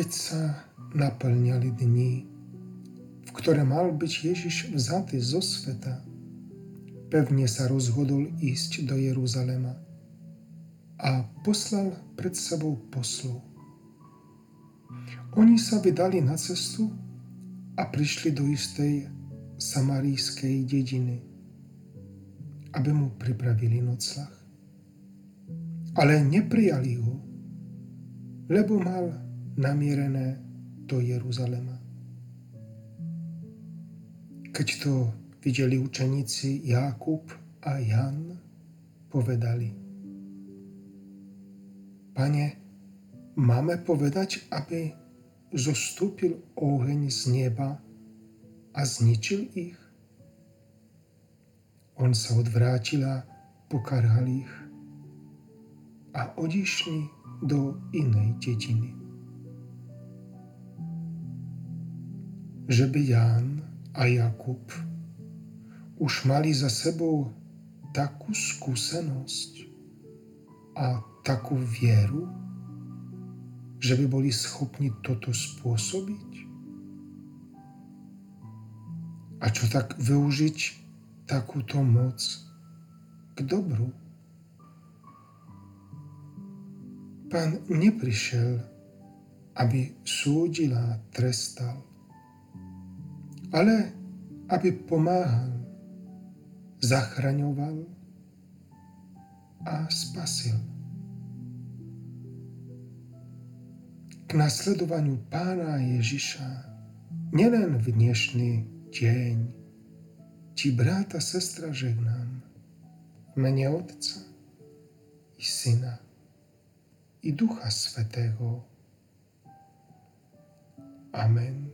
Keď sa naplňali dni, v ktoré mal byť Ježiš vzatý zo sveta, pevne sa rozhodol ísť do Jeruzalema a poslal pred sebou poslov. Oni sa vydali na cestu a prišli do istej samarijskej dediny, aby mu pripravili noclach. Ale neprijali ho, lebo mal namierené do Jeruzalema. Keď to videli učeníci Jákub a Jan, povedali Pane, máme povedať, aby zostúpil oheň z neba a zničil ich? On sa odvrátil a pokarhal ich a odišli do inej dediny. Že by Ján a Jakub už mali za sebou takú skúsenosť a takú vieru, že by boli schopni toto spôsobiť? A čo tak využiť takúto moc k dobru? Pán neprišiel, aby súdil a trestal, ale aby pomáhal zachraňoval a spasil. K nasledovaniu pána Ježiša nielen v dnešný deň ti bráta, sestra žehnám v mene Otca i Syna i Ducha Svetého. Amen.